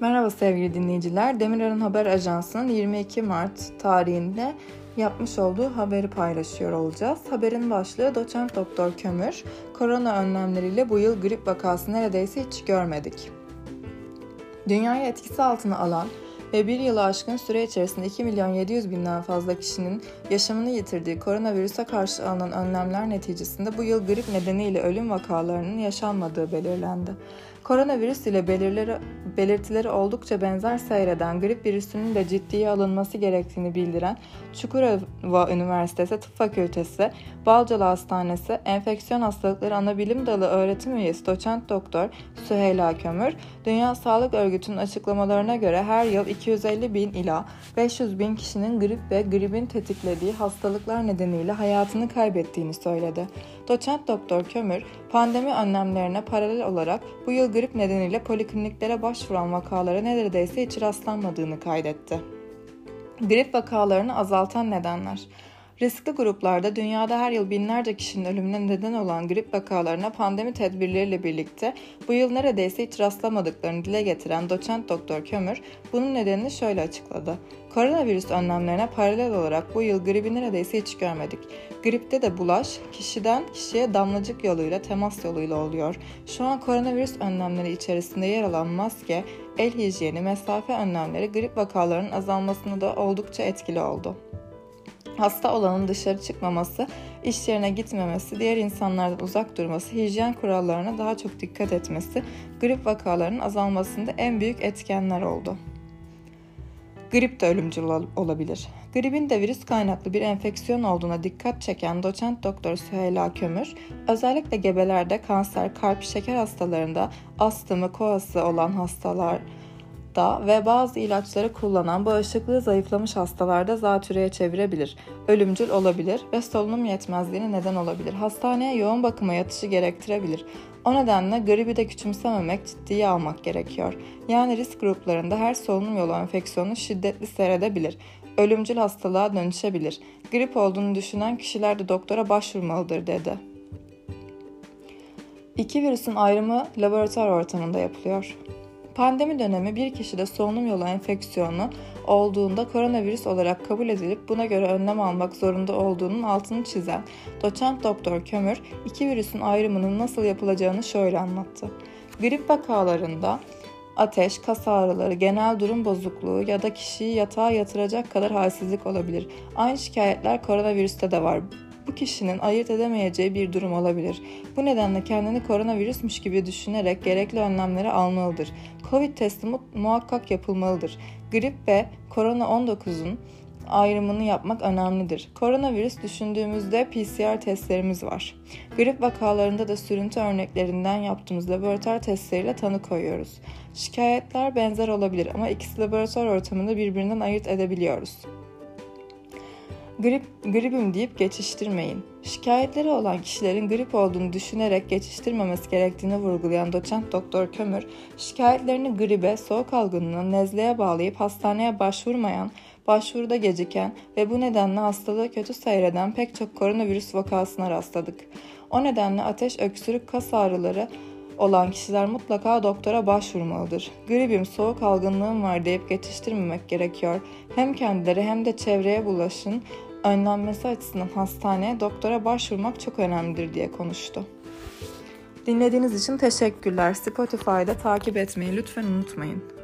Merhaba sevgili dinleyiciler. Demirar'ın Haber Ajansı'nın 22 Mart tarihinde yapmış olduğu haberi paylaşıyor olacağız. Haberin başlığı Doçent Doktor Kömür, korona önlemleriyle bu yıl grip vakası neredeyse hiç görmedik. Dünyayı etkisi altına alan ve bir yılı aşkın süre içerisinde 2 milyon 700 binden fazla kişinin yaşamını yitirdiği koronavirüse karşı alınan önlemler neticesinde bu yıl grip nedeniyle ölüm vakalarının yaşanmadığı belirlendi. Koronavirüs ile belirleri, belirtileri oldukça benzer seyreden grip virüsünün de ciddiye alınması gerektiğini bildiren Çukurova Üniversitesi Tıp Fakültesi, Balcalı Hastanesi Enfeksiyon Hastalıkları Anabilim Dalı öğretim üyesi doçent doktor Süheyla Kömür, Dünya Sağlık Örgütü'nün açıklamalarına göre her yıl 250 bin ila 500 bin kişinin grip ve gripin tetiklediği hastalıklar nedeniyle hayatını kaybettiğini söyledi. Doçent Doktor Kömür, pandemi önlemlerine paralel olarak bu yıl grip nedeniyle polikliniklere başvuran vakalara neredeyse hiç rastlanmadığını kaydetti. Grip vakalarını azaltan nedenler Riskli gruplarda dünyada her yıl binlerce kişinin ölümüne neden olan grip vakalarına pandemi tedbirleriyle birlikte bu yıl neredeyse hiç rastlamadıklarını dile getiren doçent doktor Kömür bunun nedenini şöyle açıkladı. Koronavirüs önlemlerine paralel olarak bu yıl gribi neredeyse hiç görmedik. Gripte de bulaş kişiden kişiye damlacık yoluyla temas yoluyla oluyor. Şu an koronavirüs önlemleri içerisinde yer alan maske, el hijyeni, mesafe önlemleri grip vakalarının azalmasında da oldukça etkili oldu. Hasta olanın dışarı çıkmaması, iş yerine gitmemesi, diğer insanlardan uzak durması, hijyen kurallarına daha çok dikkat etmesi, grip vakalarının azalmasında en büyük etkenler oldu. Grip de ölümcül olabilir. Gripin de virüs kaynaklı bir enfeksiyon olduğuna dikkat çeken doçent doktor Süheyla Kömür, özellikle gebelerde kanser, kalp, şeker hastalarında astımı, koası olan hastalar, hasta ve bazı ilaçları kullanan bağışıklığı zayıflamış hastalarda zatürreye çevirebilir, ölümcül olabilir ve solunum yetmezliğine neden olabilir. Hastaneye yoğun bakıma yatışı gerektirebilir. O nedenle gribi de küçümsememek, ciddiye almak gerekiyor. Yani risk gruplarında her solunum yolu enfeksiyonu şiddetli seyredebilir. Ölümcül hastalığa dönüşebilir. Grip olduğunu düşünen kişiler de doktora başvurmalıdır dedi. İki virüsün ayrımı laboratuvar ortamında yapılıyor. Pandemi dönemi bir kişide solunum yolu enfeksiyonu olduğunda koronavirüs olarak kabul edilip buna göre önlem almak zorunda olduğunun altını çizen doçent doktor Kömür iki virüsün ayrımının nasıl yapılacağını şöyle anlattı. Grip vakalarında ateş, kas ağrıları, genel durum bozukluğu ya da kişiyi yatağa yatıracak kadar halsizlik olabilir. Aynı şikayetler koronavirüste de var kişinin ayırt edemeyeceği bir durum olabilir. Bu nedenle kendini koronavirüsmüş gibi düşünerek gerekli önlemleri almalıdır. Covid testi mu- muhakkak yapılmalıdır. Grip ve korona-19'un ayrımını yapmak önemlidir. Koronavirüs düşündüğümüzde PCR testlerimiz var. Grip vakalarında da sürüntü örneklerinden yaptığımız laboratuvar testleriyle tanı koyuyoruz. Şikayetler benzer olabilir ama ikisi laboratuvar ortamında birbirinden ayırt edebiliyoruz. Grip, gripim deyip geçiştirmeyin. Şikayetleri olan kişilerin grip olduğunu düşünerek geçiştirmemesi gerektiğini vurgulayan doçent doktor Kömür, şikayetlerini gribe, soğuk algınlığına, nezleye bağlayıp hastaneye başvurmayan, başvuruda geciken ve bu nedenle hastalığı kötü seyreden pek çok koronavirüs vakasına rastladık. O nedenle ateş, öksürük, kas ağrıları, olan kişiler mutlaka doktora başvurmalıdır. Gripim, soğuk algınlığım var deyip geçiştirmemek gerekiyor. Hem kendileri hem de çevreye bulaşın önlenmesi açısından hastaneye doktora başvurmak çok önemlidir diye konuştu. Dinlediğiniz için teşekkürler. Spotify'da takip etmeyi lütfen unutmayın.